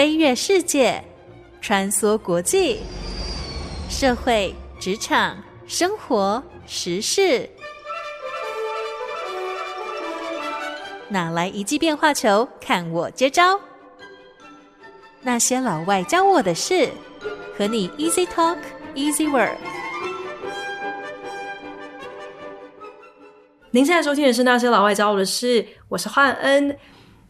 飞跃世界，穿梭国际，社会、职场、生活、时事，哪来一记变化球？看我接招！那些老外教我的事，和你 Easy Talk Easy Work。您现在收听的是《那些老外教我的事》，我是焕恩。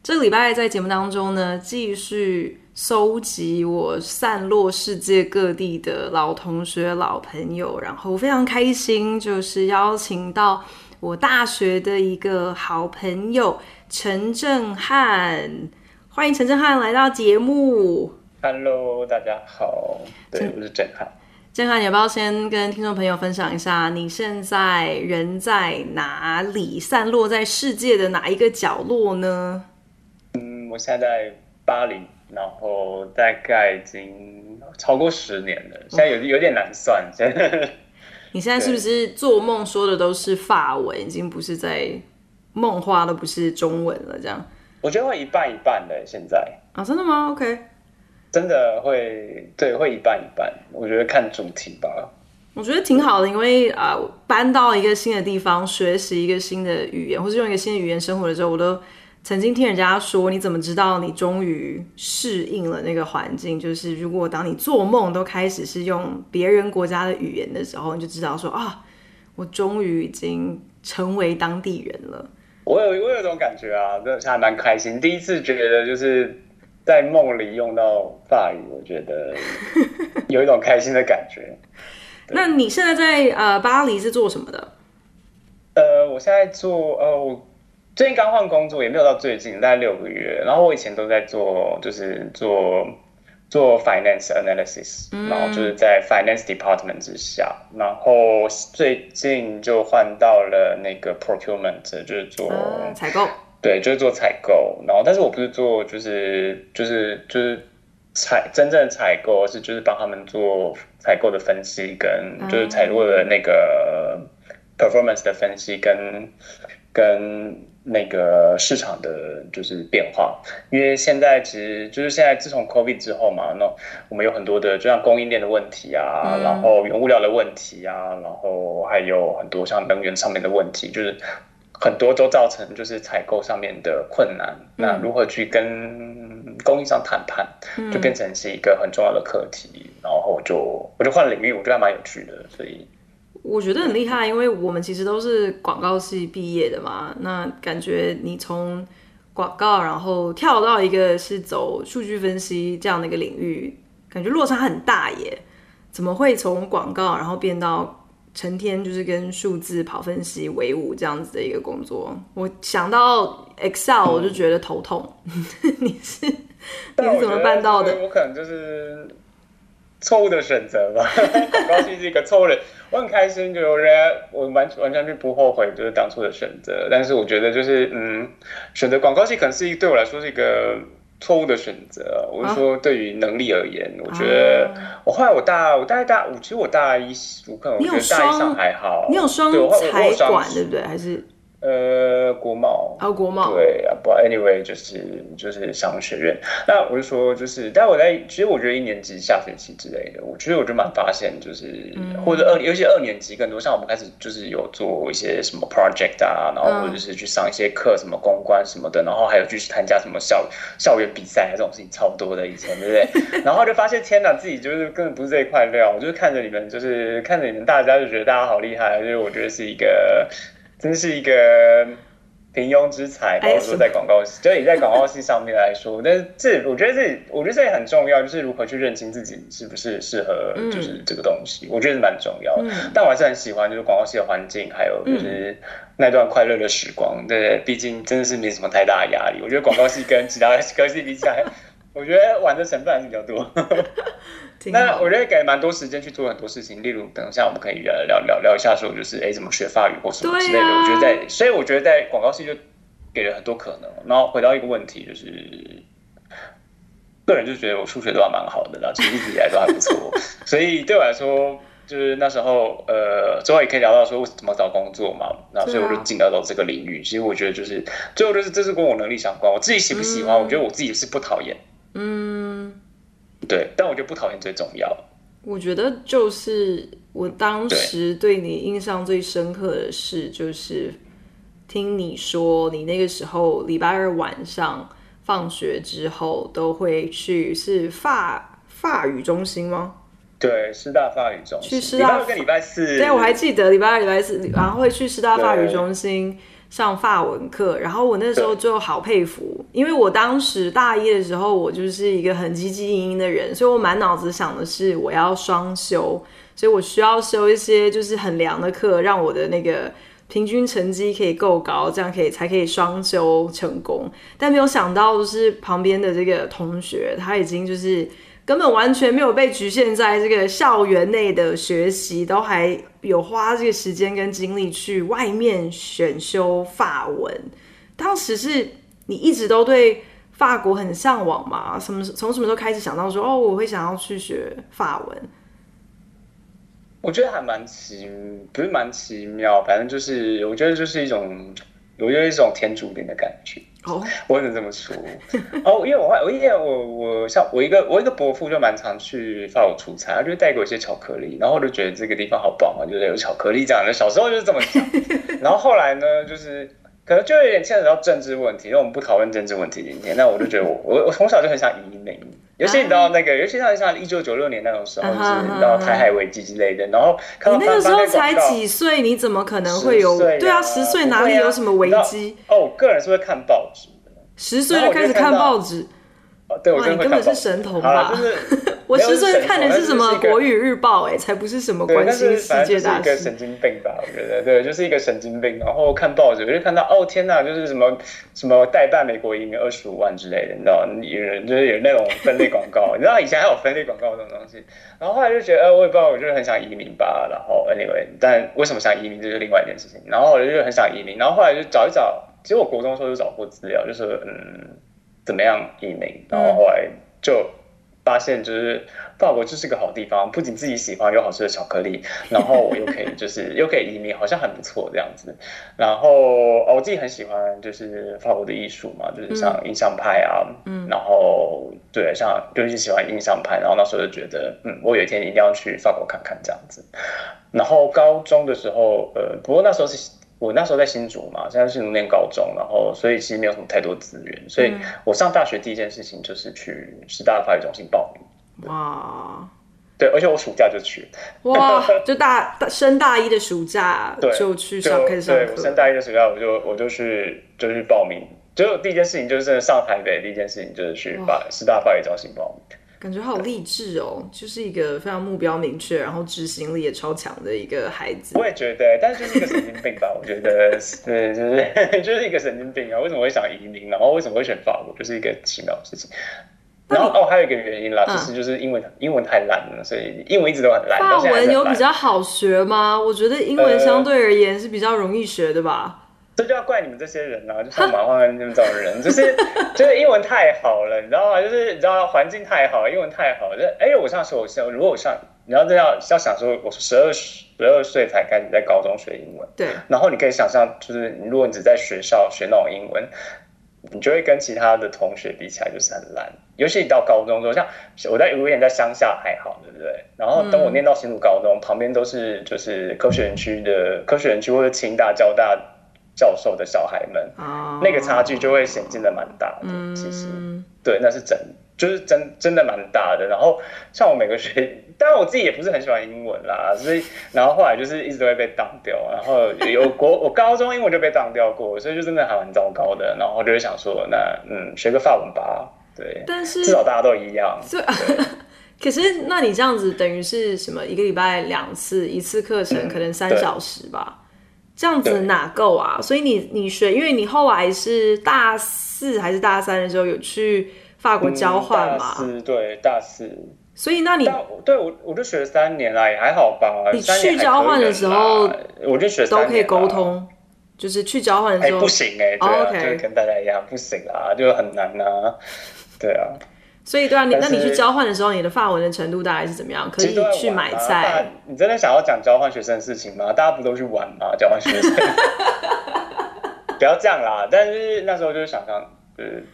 这个礼拜在节目当中呢，继续搜集我散落世界各地的老同学、老朋友，然后非常开心，就是邀请到我大学的一个好朋友陈正翰，欢迎陈正翰来到节目。Hello，大家好，对，我是正翰。正翰，你要不要先跟听众朋友分享一下，你现在人在哪里，散落在世界的哪一个角落呢？我现在在巴黎，然后大概已经超过十年了，现在有有点难算。现在你现在是不是做梦说的都是法文，已经不是在梦话，都不是中文了？这样？我觉得会一半一半的。现在啊，真的吗？OK，真的会，对，会一半一半。我觉得看主题吧。我觉得挺好的，因为啊、呃，搬到一个新的地方，学习一个新的语言，或是用一个新的语言生活的时候，我都。曾经听人家说，你怎么知道你终于适应了那个环境？就是如果当你做梦都开始是用别人国家的语言的时候，你就知道说啊，我终于已经成为当地人了。我有我有一种感觉啊，真的还蛮开心。第一次觉得就是在梦里用到法语，我觉得 有一种开心的感觉。那你现在在呃巴黎是做什么的？呃，我现在做呃我。最近刚换工作，也没有到最近，大概六个月。然后我以前都在做，就是做做 finance analysis，嗯，然后就是在 finance department 之下。然后最近就换到了那个 procurement，就是做采购。对，就是做采购。然后，但是我不是做，就是就是就是采真正的采购，而是就是帮他们做采购的分析，跟就是采购的那个 performance 的分析，跟跟。那个市场的就是变化，因为现在其实就是现在自从 COVID 之后嘛，那我们有很多的就像供应链的问题啊，嗯、然后原物料的问题啊，然后还有很多像能源上面的问题，就是很多都造成就是采购上面的困难。嗯、那如何去跟供应商谈判，就变成是一个很重要的课题。嗯、然后我就我就换领域，我觉得还蛮有趣的，所以。我觉得很厉害，因为我们其实都是广告系毕业的嘛。那感觉你从广告，然后跳到一个是走数据分析这样的一个领域，感觉落差很大耶。怎么会从广告，然后变到成天就是跟数字跑分析为伍这样子的一个工作？我想到 Excel，我就觉得头痛。嗯、你是你是怎么办到的？我可能就是。错误的选择吧，广告系是一个错误的。我很开心，就有人我完完全就不后悔，就是当初的选择。但是我觉得，就是嗯，选择广告系可能是一对我来说是一个错误的选择。我是说，对于能力而言，啊、我觉得我后来我大我大概大五，其实我大一，我可能我觉得大一上还好。你有双财管对不对？还是？呃，国贸啊，国贸对啊，不，anyway 就是就是商学院。那我就说，就是，但我在其实我觉得一年级下学期之类的，我其实我就蛮发现，就是、嗯、或者二，尤其二年级更多，像我们开始就是有做一些什么 project 啊，然后或者是去上一些课，什么公关什么的，然后还有去参加什么校校园比赛啊，这种事情超多的以前，对不对？然后就发现天哪，自己就是根本不是这一块料，我就是看着你们，就是看着你们大家就觉得大家好厉害，就是我觉得是一个。真是一个平庸之才，包括说在广告系，就你在广告系上面来说，但是这我觉得这我觉得这也很重要，就是如何去认清自己是不是适合，就是这个东西，我觉得是蛮重要的。但我还是很喜欢就是广告系的环境，还有就是那段快乐的时光。对，毕竟真的是没什么太大的压力。我觉得广告系跟其他科系比起来，我觉得玩的成分还是比较多。那我觉得给蛮多时间去做很多事情，例如等一下我们可以聊聊聊聊一下，说就是哎怎么学法语或什么之类的。啊、我觉得在，所以我觉得在广告系就给了很多可能。然后回到一个问题，就是个人就觉得我数学都还蛮好的，然后其实一直以来都还不错。所以对我来说，就是那时候呃之后也可以聊到说怎么找工作嘛。然后所以我就进到到这个领域。啊、其实我觉得就是最后就是这是跟我能力相关，我自己喜不喜欢，嗯、我觉得我自己是不讨厌。嗯，对，但我觉得不讨厌最重要。我觉得就是我当时对你印象最深刻的事，就是听你说你那个时候礼拜二晚上放学之后都会去是法法语中心吗？对，师大法语中心。去师大。礼拜二跟礼拜四。对，我还记得礼拜二、礼拜四，然后会去师大法语中心上法文课。然后我那时候就好佩服，因为我当时大一的时候，我就是一个很积极营营的人，所以我满脑子想的是我要双修，所以我需要修一些就是很凉的课，让我的那个平均成绩可以够高，这样可以才可以双修成功。但没有想到，就是旁边的这个同学他已经就是。根本完全没有被局限在这个校园内的学习，都还有花这个时间跟精力去外面选修法文。当时是你一直都对法国很向往吗？什么从什么时候开始想到说哦，我会想要去学法文？我觉得还蛮奇，不是蛮奇妙，反正就是我觉得就是一种，我觉得一种天注定的感觉。哦，oh. 我只能这么说。哦，因为我我因为我我像我一个我一个伯父就蛮常去法国出差，他就带给我一些巧克力，然后我就觉得这个地方好棒啊，就是有巧克力这样的。小时候就是这么想，然后后来呢，就是可能就有点牵扯到政治问题，因为我们不讨论政治问题今天。那我就觉得我我我从小就很想移民。尤其你知道那个，尤其像像一九九六年那种时候，就是你知道台海危机之类的，然后你那个时候才几岁，你怎么可能会有？对啊，十岁哪里有什么危机？哦，我个人是会看报纸的，十岁就开始看报纸。你根本是神童吧？我十岁看的是什么《国语日报》哎，才不是什么关心世界大事。是一个神经病吧？我觉得对，就是一个神经病。然后看报纸，我就看到哦天哪，就是什么什么代办美国移民二十五万之类的，你知道？有人就是有那种分类广告，你知道以前还有分类广告这种东西。然后后来就觉得，呃，我也不知道，我就是很想移民吧。然后 anyway，但为什么想移民，这是另外一件事情。然后我就很想移民，然后后来就找一找，其实我国中时候就找过资料，就是嗯，怎么样移民。然后后来就。发现就是法国就是个好地方，不仅自己喜欢有好吃的巧克力，然后我又可以就是又可以移民，好像很不错这样子。然后哦，我自己很喜欢就是法国的艺术嘛，就是像印象派啊，嗯，然后对，像就是喜欢印象派，然后那时候就觉得，嗯，我有一天一定要去法国看看这样子。然后高中的时候，呃，不过那时候是。我那时候在新竹嘛，现在是新竹念高中，然后所以其实没有什么太多资源，所以我上大学第一件事情就是去师大法语中心报名。哇，对，而且我暑假就去。哇，就大大升大一的暑假就去上开始上课。对，我升大一的暑假我就我就去就去报名，就第一件事情就是上台北，第一件事情就是去法师大法语中心报名。感觉好励志哦，就是一个非常目标明确，然后执行力也超强的一个孩子。我也觉得，但是就是一个神经病吧？我觉得，对，就是 就是一个神经病啊！为什么会想移民？然后为什么会选法国？就是一个奇妙的事情。然后哦，还有一个原因啦，就是就是英文英文太烂了，所以英文一直都很烂。法文有比较好学吗？我觉得英文相对而言是比较容易学的吧。这就要怪你们这些人啊，就像马化腾这种人，就是就是英文太好了，你知道吗？就是你知道环境太好，英文太好。就哎，我上时候我像如果我上，你要这样要想说，我十二十二岁才开始在高中学英文，对。然后你可以想象，就是如果你只在学校学那种英文，你就会跟其他的同学比起来就是很烂。尤其你到高中之后，像我在如果在乡下还好，对不对？然后等我念到新竹高中，嗯、旁边都是就是科学园区的科学园区或者清大、交大。教授的小孩们，oh, 那个差距就会显现的蛮大的。嗯、其实，对，那是真，就是真真的蛮大的。然后，像我每个学，当然我自己也不是很喜欢英文啦，所以，然后后来就是一直都会被当掉。然后有国，我高中英文就被当掉过，所以就真的还蛮糟糕的。然后就会想说，那嗯，学个法文吧，对，但是至少大家都一样。对 可是，那你这样子等于是什么？一个礼拜两次，一次课程可能三小时吧？嗯这样子哪够啊？所以你你学，因为你后来是大四还是大三的时候有去法国交换嘛？大四对，大四。所以那你对我我就学了三年啦，也还好吧。你去交换的时候，我就学都可以沟通，就是去交换的时候、欸、不行哎、欸，对啊，oh, okay. 就跟大家一样不行啊，就很难啊，对啊。所以对啊，你那你去交换的时候，你的法文的程度大概是怎么样？可以去买菜？你真的想要讲交换学生的事情吗？大家不都去玩吗？交换学生，不要这样啦。但是那时候就是想象，就是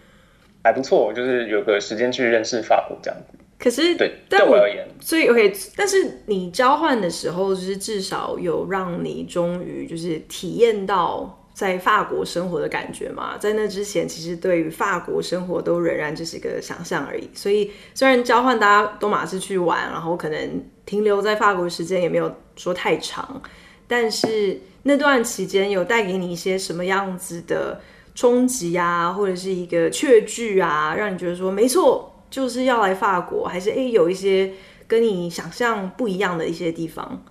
还不错，就是有个时间去认识法国这样子。可是对，对我而言，所以 OK，但是你交换的时候，就是至少有让你终于就是体验到在法国生活的感觉嘛。在那之前，其实对于法国生活都仍然只是一个想象而已。所以虽然交换大家都马是去玩，然后可能停留在法国时间也没有说太长，但是那段期间有带给你一些什么样子的冲击啊，或者是一个确据啊，让你觉得说没错。就是要来法国，还是诶有一些跟你想象不一样的一些地方？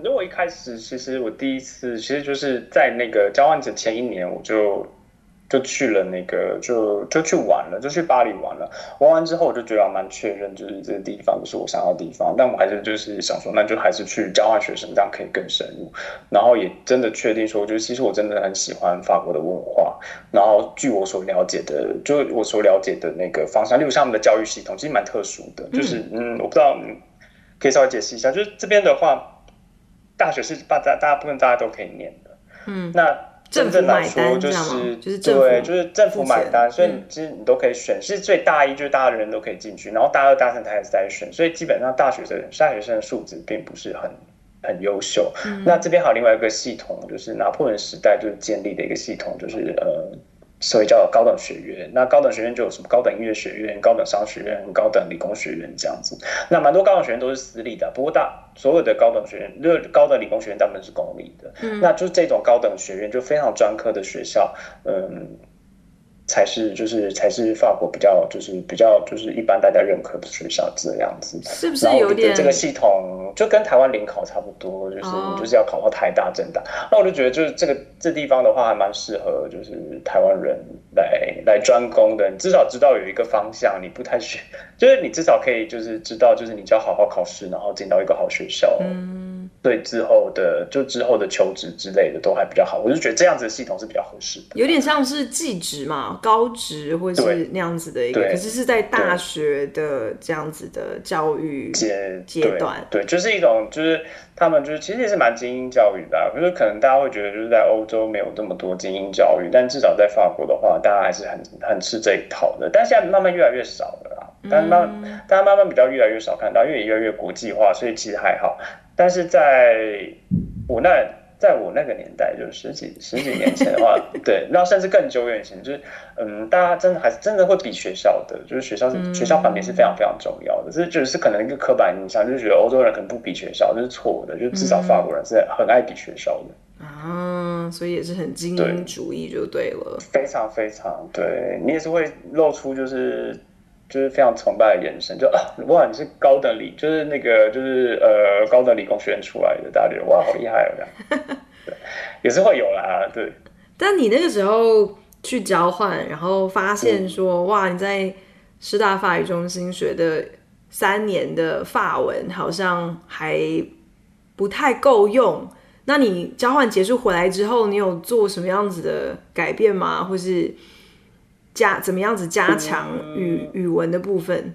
嗯，如果一开始其实我第一次其实就是在那个交换者前一年我就。就去了那个，就就去玩了，就去巴黎玩了。玩完之后，我就觉得蛮确认，就是这个地方不是我想要的地方。但我还是就是想说，那就还是去交换学生，这样可以更深入。然后也真的确定说，就是其实我真的很喜欢法国的文化。然后据我所了解的，就我所了解的那个方向，例如像他们的教育系统，其实蛮特殊的。就是嗯，我不知道，可以稍微解释一下。就是这边的话，大学是大大大部分大家都可以念的。嗯，那。真正来说就是，就是对，就是政府买单，所以其实你都可以选。其实最大一就是大家的人都可以进去，然后大二、大三才开始筛选，所以基本上大学生、大学生的素质并不是很很优秀。嗯、那这边还有另外一个系统，就是拿破仑时代就是建立的一个系统，就是呃。所以叫高等学院，那高等学院就有什么高等音乐学院、高等商学院、高等理工学院这样子。那蛮多高等学院都是私立的，不过大所有的高等学院，就高等理工学院大部分是公立的。嗯，那就是这种高等学院就非常专科的学校，嗯。才是就是才是法国比较就是比较就是一般大家认可的学校这样子，是不是有点？这个系统就跟台湾联考差不多，就是你就是要考到台大、政大。那我就觉得就是这个这地方的话还蛮适合就是台湾人来来专攻的，你至少知道有一个方向，你不太学，就是你至少可以就是知道就是你就要好好考试，然后进到一个好学校。嗯。对之后的就之后的求职之类的都还比较好，我就觉得这样子的系统是比较合适的，有点像是技职嘛，高职或者是那样子的一个，可是是在大学的这样子的教育阶阶段对，对，就是一种就是他们就是其实也是蛮精英教育的，啊，就是可能大家会觉得就是在欧洲没有这么多精英教育，但至少在法国的话，大家还是很很吃这一套的，但现在慢慢越来越少但慢、嗯、大家慢慢比较越来越少看到，因为也越来越国际化，所以其实还好。但是在我那，在我那个年代，就是十几十几年前的话，对，那甚至更久远前，就是嗯，大家真的还是真的会比学校的，就是学校是、嗯、学校反面是非常非常重要的，这就是可能一个刻板印象，就是觉得欧洲人可能不比学校，这、就是错的，就至少法国人是很爱比学校的。啊，所以也是很精英主义就对了，对非常非常对，你也是会露出就是。就是非常崇拜的眼神，就啊，哇，你是高等理，就是那个，就是呃，高等理工学院出来的，大家觉得哇，好厉害哦，这样，对，也是会有啦，对。但你那个时候去交换，然后发现说，嗯、哇，你在师大法语中心学的三年的法文好像还不太够用。那你交换结束回来之后，你有做什么样子的改变吗？或是？加怎么样子加强语、嗯、语文的部分？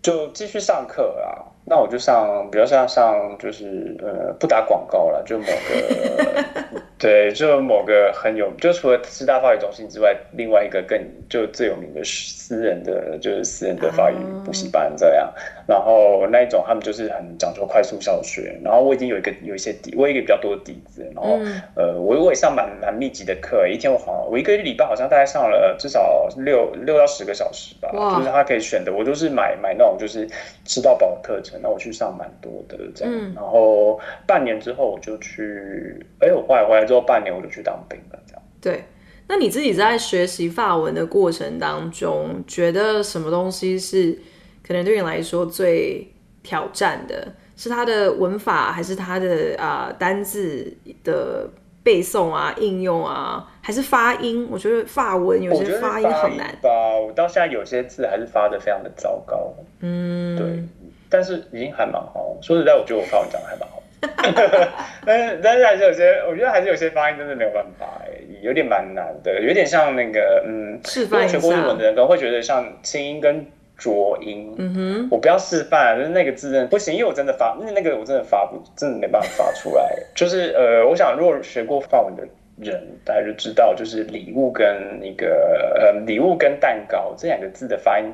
就继续上课啊。那我就上，比如像上就是呃，不打广告了，就某个 对，就某个很有，就除了师大法语中心之外，另外一个更就最有名的私人的，就是私人的法语补习班这样。然后那一种他们就是很讲究快速教学。然后我已经有一个有一些底，我有一个比较多的底子。然后、嗯、呃，我我也上蛮蛮密集的课，一天我好像我一个礼拜好像大概上了至少六六到十个小时吧，哇就是他可以选的，我都是买买那种就是吃到饱的课程。那我去上蛮多的这样，嗯、然后半年之后我就去，哎，我后来回来之后半年我就去当兵了，这样。对，那你自己在学习法文的过程当中，觉得什么东西是可能对你来说最挑战的？是它的文法，还是它的啊、呃、单字的背诵啊、应用啊，还是发音？我觉得法文有些发音很难吧，我到现在有些字还是发的非常的糟糕。嗯，对。但是已经还蛮好，说实在，我觉得我发文讲的还蛮好，但是但是还是有些，我觉得还是有些发音真的没有办法，哎，有点蛮难的，有点像那个嗯。学过日文的人可能会觉得像清音跟浊音，嗯哼，我不要示范，就是那个字真的不行，因为我真的发，那那个我真的发不，真的没办法发出来。就是呃，我想如果学过法文的人，大家就知道，就是礼物跟那个呃礼物跟蛋糕这两个字的发音，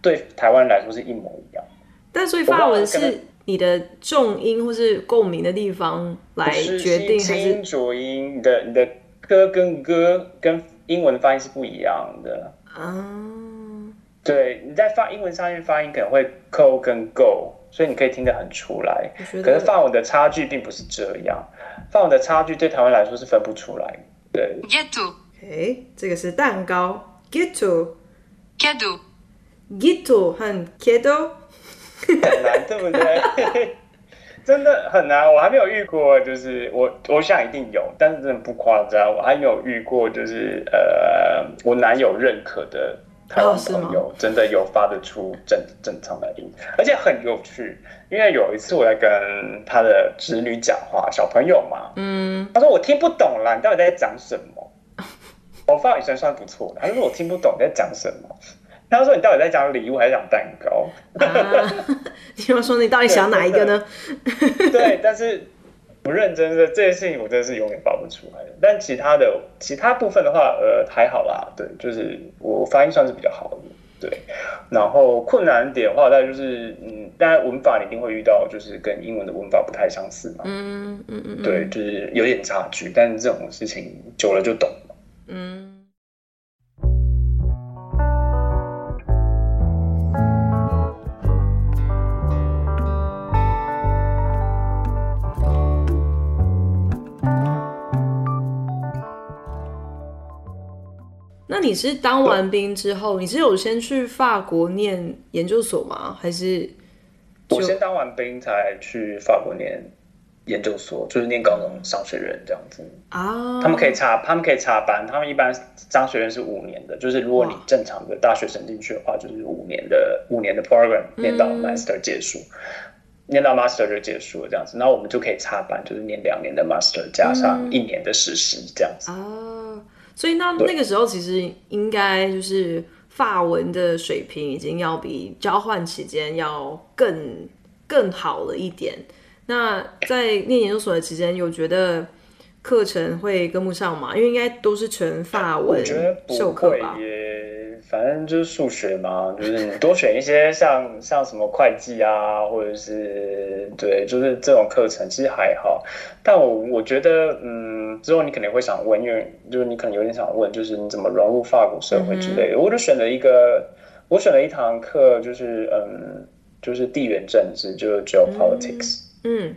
对台湾人来说是一模一样。但所以法文是你的重音或是共鸣的地方来决定，还是浊音？你的你的歌跟歌跟英文发音是不一样的啊。对，你在发英文上面发音可能会 co 跟 go，所以你可以听得很出来。可是法文的差距并不是这样，法文的差距对台湾来说是分不出来。对，get to，哎，这个是蛋糕，gâteau，cadeau，gâteau 和 cadeau 很难，对不对？真的很难，我还没有遇过，就是我我想一定有，但是真的不夸张，我还没有遇过，就是呃，我男友认可的。台湾朋友真的有发得出正正常的音，而且很有趣。因为有一次我在跟他的侄女讲话，小朋友嘛，嗯，他说我听不懂啦，你到底在讲什么？我发语声算不错的，他说我听不懂你在讲什么。他说你到底在讲礼物还是讲蛋糕？啊、你要说你到底想哪一个呢？对，对，但是。不认真的这些事情，我真的是永远发不出来的。但其他的其他部分的话，呃，还好啦。对，就是我发音算是比较好的。对，然后困难点的话，大概就是，嗯，当然文法你一定会遇到，就是跟英文的文法不太相似嘛。嗯嗯嗯。对，就是有点差距，但是这种事情久了就懂了。嗯。那你是当完兵之后，你是有先去法国念研究所吗？还是我先当完兵才去法国念研究所，就是念高中商学院这样子啊？他们可以插，他们可以插班，他们一般商学院是五年的，就是如果你正常的大学生进去的话，就是五年的五年的 program 念到 master 结束，嗯、念到 master 就结束了这样子。然后我们就可以插班，就是念两年的 master 加上一年的实习这样子啊。嗯所以那那个时候其实应该就是法文的水平已经要比交换期间要更更好了一点。那在念研究所的期间，有觉得课程会跟不上嘛？因为应该都是纯法文授课吧。反正就是数学嘛，就是你多选一些像像什么会计啊，或者是对，就是这种课程其实还好。但我我觉得，嗯，之后你肯定会想问，因为就是你可能有点想问，就是你怎么融入法国社会之类的。嗯、我就选了一个，我选了一堂课，就是嗯，就是地缘政治，就是 geopolitics。嗯。嗯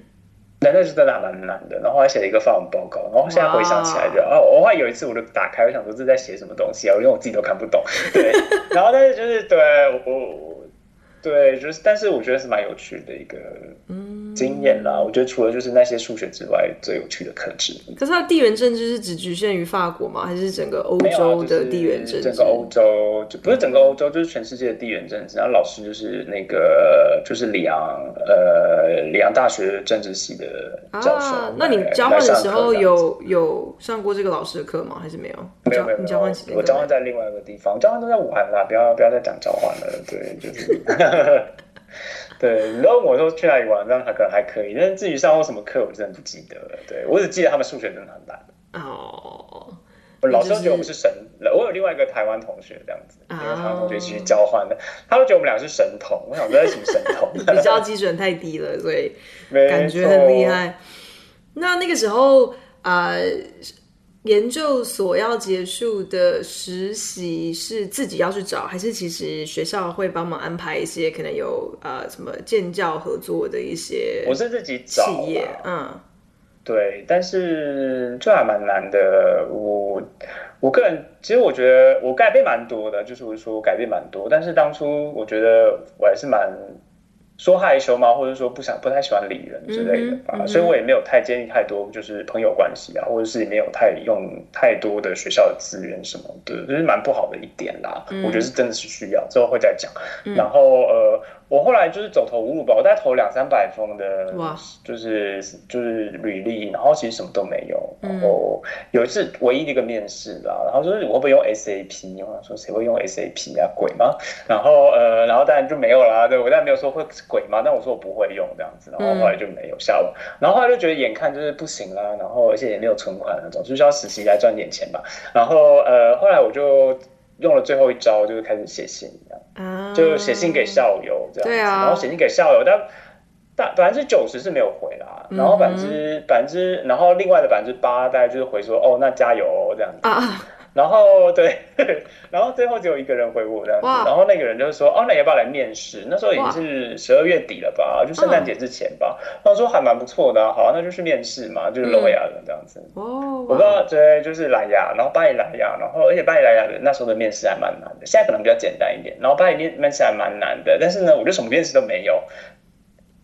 那那是真的还蛮难的，然后还写了一个发文报告，然后现在回想起来就，哦，我还有一次我就打开，我想说这在写什么东西啊，因为我自己都看不懂，对，然后但是就是对我。对，就是，但是我觉得是蛮有趣的一个经验啦。嗯、我觉得除了就是那些数学之外，最有趣的课程。可是它的地缘政治是只局限于法国吗？还是整个欧洲的地缘政治？整个欧洲就不是整个欧洲，就是全世界的地缘政治。然后老师就是那个就是里昂呃里昂大学政治系的教授。啊、那你交换的时候有有上过这个老师的课吗？还是没有？没有没有，你交换我交换在另外一个地方，交换都在武汉啦。不要不要再讲交换了，对，就是。对，然后我说去哪里玩，这样还可能还可以，但是至于上过什么课，我真的不记得了。对，我只记得他们数学真的很难。哦，我老师都觉得我们是神，就是、我有另外一个台湾同学这样子，因为台湾同学一起去交换的，哦、他都觉得我们俩是神童。我想说在什么神童？比较基准太低了，所以感觉很厉害。那那个时候啊。呃研究所要结束的实习是自己要去找，还是其实学校会帮忙安排一些可能有呃什么建教合作的一些？我是自己找企业，嗯，对，但是这还蛮难的。我我个人其实我觉得我改变蛮多的，就是我说我改变蛮多，但是当初我觉得我还是蛮。说害羞吗？或者说不想、不太喜欢理人之类的吧，嗯嗯、所以我也没有太建立太多，就是朋友关系啊，或者是也没有太用太多的学校的资源什么的，就是蛮不好的一点啦。嗯、我觉得是真的是需要，之后会再讲。嗯、然后呃，我后来就是走投无路吧，我大概投两三百封的，就是就是履历，然后其实什么都没有。然后有一次唯一的一个面试啦，然后就是我会不会用 SAP？我说谁会用 SAP 啊？鬼吗？然后呃，然后当然就没有啦。对，我当然没有说会鬼吗？但我说我不会用这样子，然后后来就没有下文。然后后来就觉得眼看就是不行啦，然后而且也没有存款那种，就需要实习来赚点钱吧。然后呃，后来我就用了最后一招，就是开始写信这样，就写信给校友这样子，然后写信给校友，但。大百分之九十是没有回啦，然后百分之百分之，然后另外的百分之八大概就是回说哦，那加油哦这样子。啊，然后对，然后最后只有一个人回我这样子，然后那个人就说哦，那要不要来面试？那时候已经是十二月底了吧，就圣诞节之前吧。他说还蛮不错的，好，那就去面试嘛，就是罗亚人这样子。哦，我不知道，对，就是蓝牙，然后巴黎蓝牙，然后而且巴黎蓝牙的那时候的面试还蛮难的，现在可能比较简单一点。然后巴黎面面试还蛮难的，但是呢，我就什么面试都没有。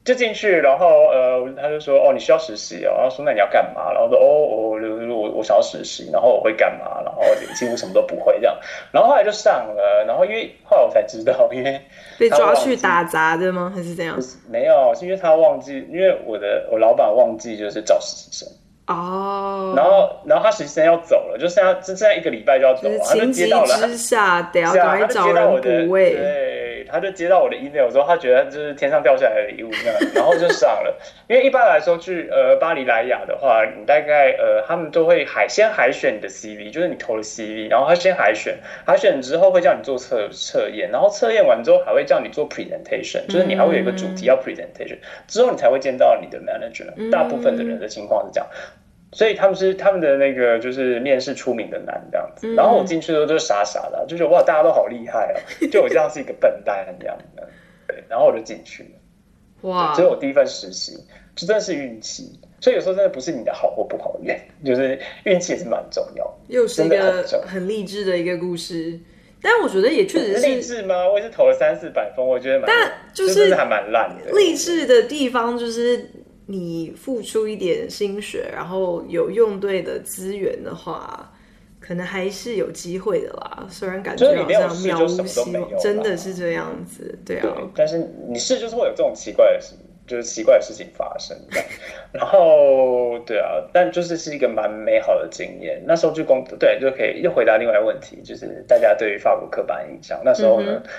就进去，然后呃，他就说哦，你需要实习哦，然后说那你要干嘛？然后说哦，我我我想要实习，然后我会干嘛？然后几乎什么都不会这样，然后后来就上了，然后因为后来我才知道，因为被抓去打杂的吗？还是这样？没有，是因为他忘记，因为我的我老板忘记就是找实习生哦，然后然后他实习生要走了，就剩下只剩下一个礼拜就要走了，他就接到了，之下得要赶快找人补位，对。他就接到我的 email 之后，他觉得就是天上掉下来的礼物，然后就上了。因为一般来说去呃巴黎莱雅的话，你大概呃他们都会海先海选你的 CV，就是你投了 CV，然后他先海选，海选之后会叫你做测测验，然后测验完之后还会叫你做 presentation，就是你还会有一个主题要 presentation，之后你才会见到你的 manager。大部分的人的情况是这样。所以他们是他们的那个就是面试出名的难这样子，然后我进去的时候就傻傻的，就觉得哇大家都好厉害啊，就我这样是一个笨蛋这样的，对，然后我就进去了，哇，这是我第一份实习，就真的是运气，所以有时候真的不是你的好或不好的，就是运气也是蛮重要，又是一个很励志的一个故事，但我觉得也确实是励志吗？我也是投了三四百分，我觉得蛮，但就是，是还蛮烂的，励志的地方就是。你付出一点心血，然后有用对的资源的话，可能还是有机会的啦。虽然感觉好像渺无希望，真的是这样子，对啊。对，但是你试就是会有这种奇怪的事，就是奇怪的事情发生。然后，对啊，但就是是一个蛮美好的经验。那时候就工对就可以又回答另外一个问题，就是大家对于法国刻板印象。那时候呢，嗯、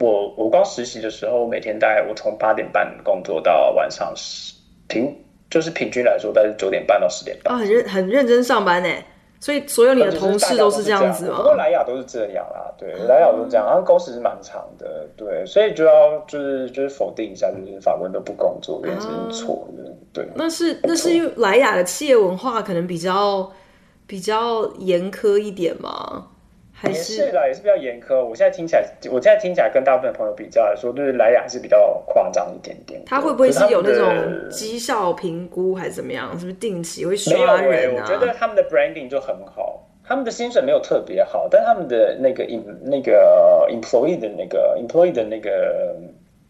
我我刚实习的时候，每天大概我从八点半工作到晚上十。平就是平均来说，大概是九点半到十点半啊，很认很认真上班呢。所以所有你的同事都是这样子吗？不过莱雅都是这样啦，对，莱雅都是这样，然后工时是蛮长的，对，所以就要就是就是否定一下，就是法官都不工作，这是错的，对。那是那是因为莱雅的企业文化可能比较比较严苛一点吗？也是啦，也是比较严苛。我现在听起来，我现在听起来跟大部分朋友比较来说，就是莱雅还是比较夸张一点点。他会不会是有那种绩效评估还是怎么样？是不是定期会刷人啊？我觉得他们的 branding 就很好，他们的薪水没有特别好，但他们的那个 in 那个 employee 的那个 employee 的那个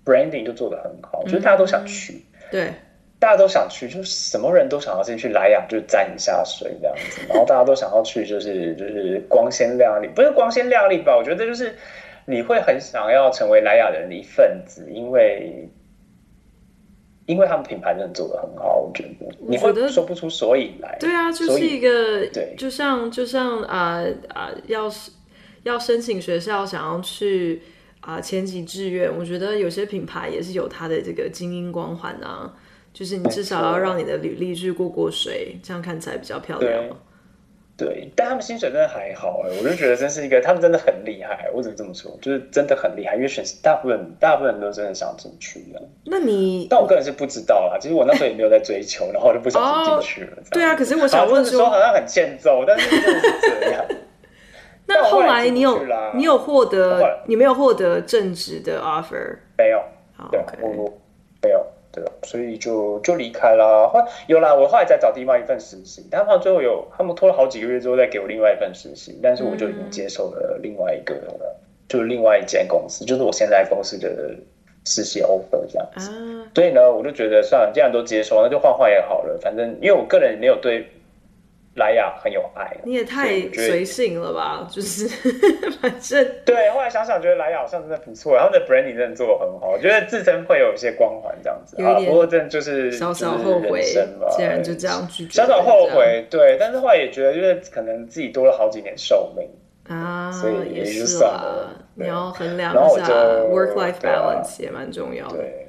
branding 就做得很好，就是大家都想去。嗯、对。大家都想去，就是什么人都想要进去莱雅，就沾一下水这样子。然后大家都想要去，就是就是光鲜亮丽，不是光鲜亮丽吧？我觉得就是你会很想要成为莱雅人的一份子，因为因为他们品牌真的做的很好，我觉得你会说不出所以来。对啊，就是一个对，就像就像啊啊、呃呃，要是要申请学校，想要去啊、呃、前几志愿，我觉得有些品牌也是有它的这个精英光环啊。就是你至少要让你的履历去过过水，这样看起来比较漂亮。对，但他们薪水真的还好哎，我就觉得真是一个，他们真的很厉害。我只能这么说？就是真的很厉害，因为选大部分大部分人都真的想进去的。那你，但我个人是不知道啦。其实我那时候也没有在追求，然后我就不小心进去了。哦。对啊，可是我想问说，好像很欠揍，但是真的是这样。那后来你有你有获得，你没有获得正职的 offer？没有。对我没有。所以就就离开了。后来有啦，我后来再找另外一份实习，但他们最后有他们拖了好几个月之后再给我另外一份实习，但是我就已经接受了另外一个，嗯、就是另外一间公司，就是我现在公司的实习 offer 这样子。啊、所以呢，我就觉得算了，既然都接受，那就换换也好了。反正因为我个人没有对莱雅很有爱。你也太随性了吧？就是 反正对，后来想想觉得莱雅好像真的不错，然后的 branding 真的做的很好，我觉得自身会有一些光环这样子啊。不过真的就是小小后悔，既然就这样拒绝，小小后悔。对，但是后来也觉得，就是可能自己多了好几年寿命啊，所以也就算了。你要衡量一下 work life balance 也蛮重要的。对。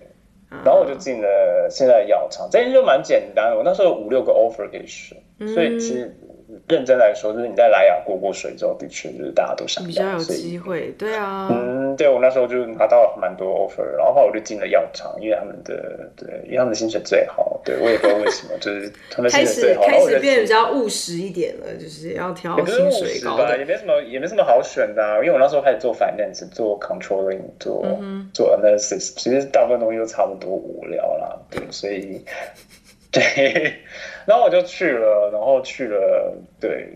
然后我就进了现在的药厂，这边就蛮简单的。我那时候有五六个 offer 可以选，嗯、所以其实认真来说，就是你在莱雅过过水之后，的确就是大家都想要，比较有机会。对啊，嗯，对我那时候就拿到蛮多 offer，然后后来我就进了药厂，因为他们的对，因为他们的薪水最好。对我也不知道为什么，就是他们薪水最好。开始开始变得比较务实一点了，就是要挑薪水高的，也没什么也没什么好选的，啊。因为我那时候开始做 finance，做 controlling，做、嗯、做 analysis，其实大部分东西都差不多无聊啦。对，所以对，然后我就去了，然后去了，对，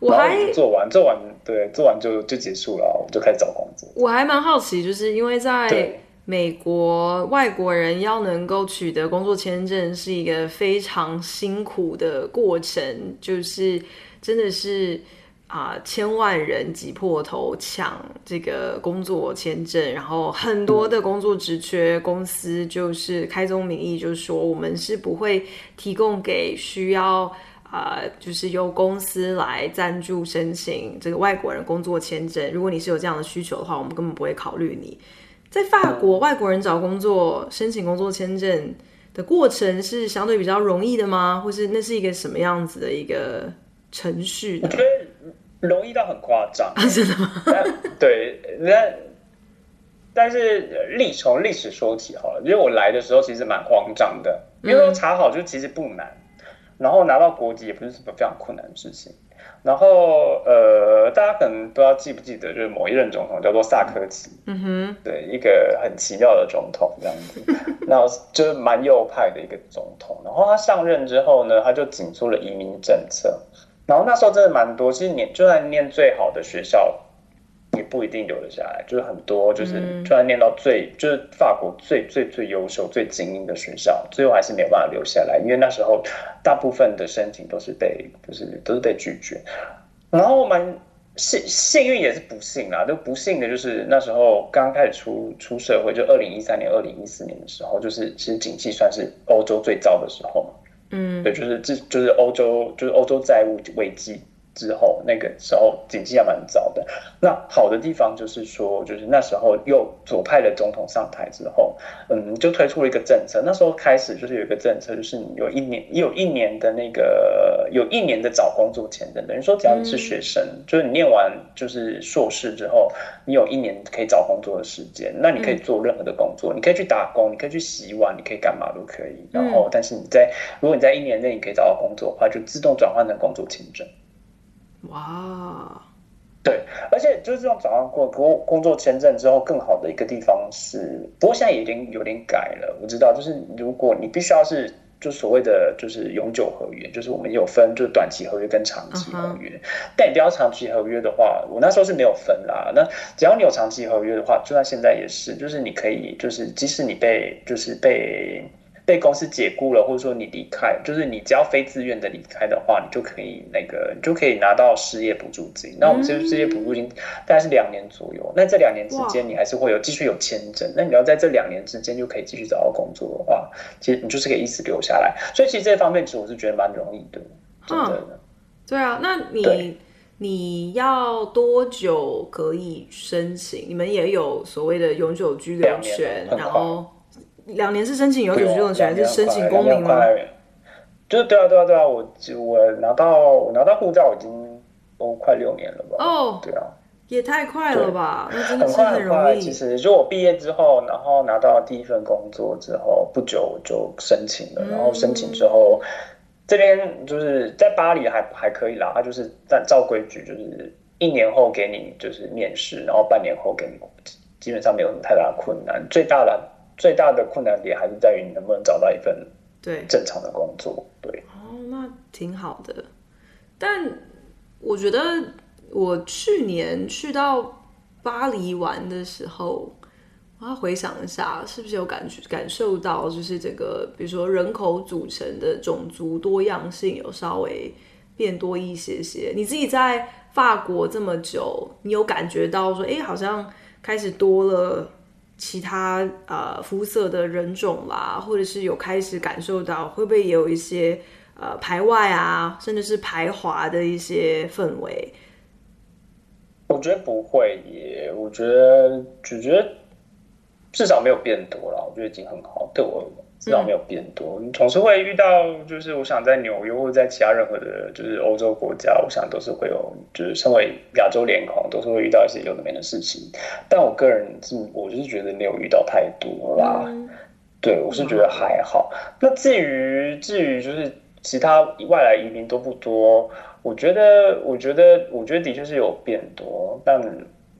我还做完做完，对，做完就就结束了，我就开始找工作。我还蛮好奇，就是因为在美国，外国人要能够取得工作签证是一个非常辛苦的过程，就是真的是。啊！千万人挤破头抢这个工作签证，然后很多的工作职缺，公司就是开宗明义就是说，我们是不会提供给需要啊、呃，就是由公司来赞助申请这个外国人工作签证。如果你是有这样的需求的话，我们根本不会考虑你。在法国，外国人找工作申请工作签证的过程是相对比较容易的吗？或是那是一个什么样子的一个程序呢？容易到很夸张，真的吗？对，那但是历从历史说起好了，因为我来的时候其实蛮慌张的，因为查好就其实不难，然后拿到国籍也不是什么非常困难的事情。然后呃，大家可能不知道记不记得，就是某一任总统叫做萨科齐，嗯哼，对，一个很奇妙的总统这样子，然后就是蛮右派的一个总统。然后他上任之后呢，他就紧出了移民政策。然后那时候真的蛮多，其实念就算念最好的学校，也不一定留得下来。就是很多，就是就算念到最，就是法国最最最优秀、最精英的学校，最后还是没有办法留下来，因为那时候大部分的申请都是被，就是都是被拒绝。然后蛮幸幸运也是不幸啦，就不幸的就是那时候刚开始出出社会，就二零一三年、二零一四年的时候，就是其实景气算是欧洲最糟的时候嘛。嗯，对，就是这就是欧洲，就是欧洲债务危机之后，那个时候经济还蛮糟的。那好的地方就是说，就是那时候又左派的总统上台之后，嗯，就推出了一个政策。那时候开始就是有一个政策，就是你有一年，有一年的那个有一年的找工作签证，等于说只要你是学生，嗯、就是你念完就是硕士之后，你有一年可以找工作的时间，那你可以做任何的工作，嗯、你可以去打工，你可以去洗碗，你可以干嘛都可以。然后，但是你在如果你在一年内你可以找到工作的话，就自动转换成工作签证。哇，对，而且就是这种转换过工工作签证之后，更好的一个地方是，不过现在已经有点改了。我知道，就是如果你必须要是就所谓的就是永久合约，就是我们有分就是短期合约跟长期合约。Uh. 但你不要长期合约的话，我那时候是没有分啦。那只要你有长期合约的话，就算现在也是，就是你可以就是即使你被就是被。被公司解雇了，或者说你离开，就是你只要非自愿的离开的话，你就可以那个，你就可以拿到失业补助金。那我们这失业补助金大概是两年左右。那这两年之间，你还是会有继续有签证。那你要在这两年之间就可以继续找到工作的话，其实你就是可以一直留下来。所以其实这方面其实我是觉得蛮容易的，真的。对啊，那你你要多久可以申请？你们也有所谓的永久居留权，然后。两年是申请永久居留权，还是申请公民吗？就是对啊，对啊，对啊，我我拿到我拿到护照已经都快六年了吧？哦，对啊，也太快了吧？那真的是很容易。其实就我毕业之后，然后拿到第一份工作之后不久就申请了，然后申请之后这边就是在巴黎还还可以啦，他就是按照规矩，就是一年后给你就是面试，然后半年后给你，基本上没有什么太大的困难，最大的。最大的困难点还是在于你能不能找到一份对正常的工作。对，对哦，那挺好的。但我觉得我去年去到巴黎玩的时候，我要回想一下，是不是有感觉感受到，就是这个比如说人口组成的种族多样性有稍微变多一些些。你自己在法国这么久，你有感觉到说，哎，好像开始多了其他呃肤色的人种啦，或者是有开始感受到，会不会也有一些呃排外啊，甚至是排华的一些氛围？我觉得不会耶，我觉得只觉得至少没有变多了，我觉得已经很好，对我。至少没有变多，你总是会遇到，就是我想在纽约或者在其他任何的，就是欧洲国家，我想都是会有，就是身为亚洲脸孔，都是会遇到一些有的没的事情。但我个人是，我就是觉得没有遇到太多啦。对，我是觉得还好。那至于至于就是其他外来移民多不多？我觉得，我觉得，我觉得的确是有变多，但。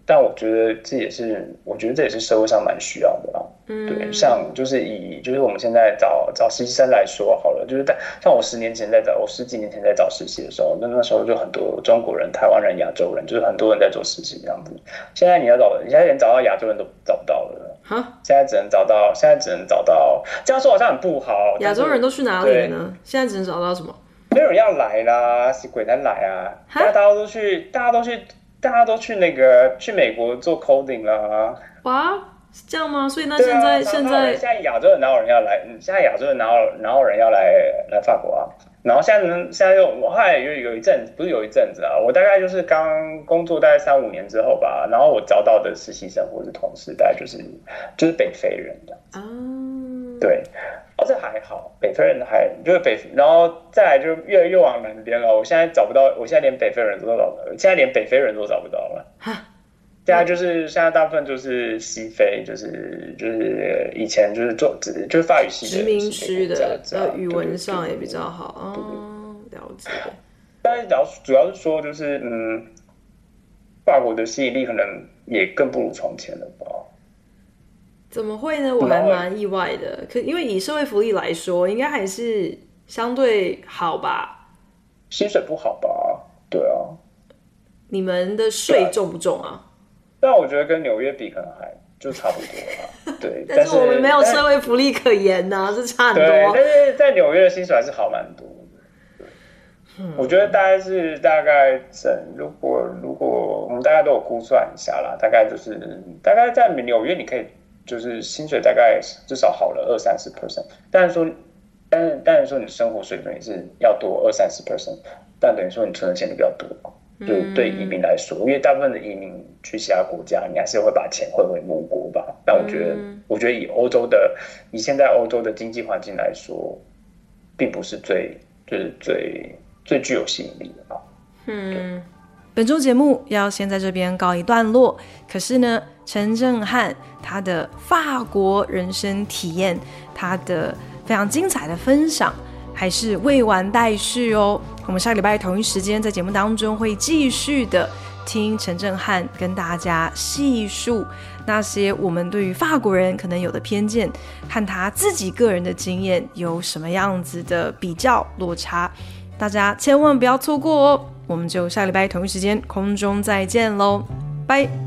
但我觉得这也是，我觉得这也是社会上蛮需要的啦。嗯，对，像就是以就是我们现在找找实习生来说好了，就是在像我十年前在找，我十几年前在找实习的时候，那那时候就很多中国人、台湾人、亚洲人，就是很多人在做实习这样子。现在你要找，你现在连找到亚洲人都找不到了。哈，现在只能找到，现在只能找到，这样说好像很不好。亚洲人都去哪里了呢？现在只能找到什么？没有人要来啦，是鬼才来啊！大家都去，大家都去。大家都去那个去美国做 coding 啦，哇，是这样吗？所以那现在、啊、现在现在亚洲人哪有人要来？现在亚洲人哪有哪有人要来来法国啊？然后现在呢？现在又我后来有有一阵不是有一阵子啊，我大概就是刚工作大概三五年之后吧，然后我找到的实习生或者同事大概就是就是北非人的啊，对。哦，这还好，北非人还就是北，然后再来就越来越往南边了。我现在找不到，我现在连北非人都找不到，现在连北非人都找不到了。哈，现在就是现在大部分就是西非，就是就是以前就是做就是法语系的殖民区的，在语文上也比较好。哦，了解。但是主要主要是说，就是嗯，法国的吸引力可能也更不如从前了吧。怎么会呢？我还蛮意外的。可因为以社会福利来说，应该还是相对好吧？薪水不好吧？对啊。你们的税重不重啊？但我觉得跟纽约比，可能还就差不多了。对，但是我们没有社会福利可言呐、啊，是差很多。但是在纽约的薪水还是好蛮多的。嗯，我觉得大概是大概整，如果如果我们大概都有估算一下啦，大概就是大概在纽约你可以。就是薪水大概至少好了二三十 percent，但是说，但是但是说你生活水准也是要多二三十 percent，但等于说你存的钱就比较多，就对移民来说，因为大部分的移民去其他国家，你还是会把钱汇回母国吧。但我觉得，我觉得以欧洲的，以现在欧洲的经济环境来说，并不是最就是最最具有吸引力的吧。嗯。本周节目要先在这边告一段落，可是呢，陈政翰他的法国人生体验，他的非常精彩的分享，还是未完待续哦。我们下个礼拜同一时间在节目当中会继续的听陈政翰跟大家细述那些我们对于法国人可能有的偏见，和他自己个人的经验有什么样子的比较落差，大家千万不要错过哦。我们就下礼拜同一时间空中再见喽，拜。